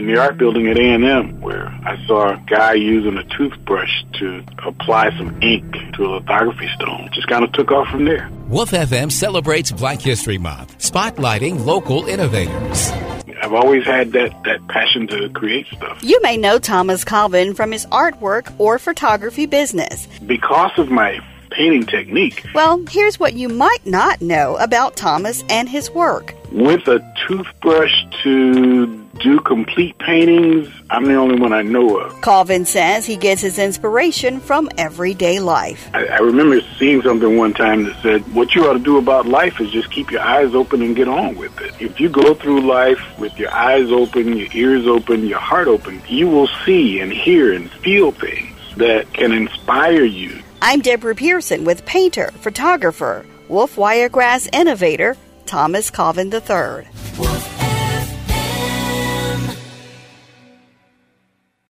in the art building at A&M where I saw a guy using a toothbrush to apply some ink to a lithography stone. Just kind of took off from there. WOOF FM celebrates Black History Month, spotlighting local innovators. I've always had that, that passion to create stuff. You may know Thomas Colvin from his artwork or photography business. Because of my painting technique. Well, here's what you might not know about Thomas and his work. With a toothbrush to do complete paintings, I'm the only one I know of. Colvin says he gets his inspiration from everyday life. I, I remember seeing something one time that said, What you ought to do about life is just keep your eyes open and get on with it. If you go through life with your eyes open, your ears open, your heart open, you will see and hear and feel things that can inspire you I'm Deborah Pearson with painter, photographer, WOOF Wiregrass innovator, Thomas Colvin III.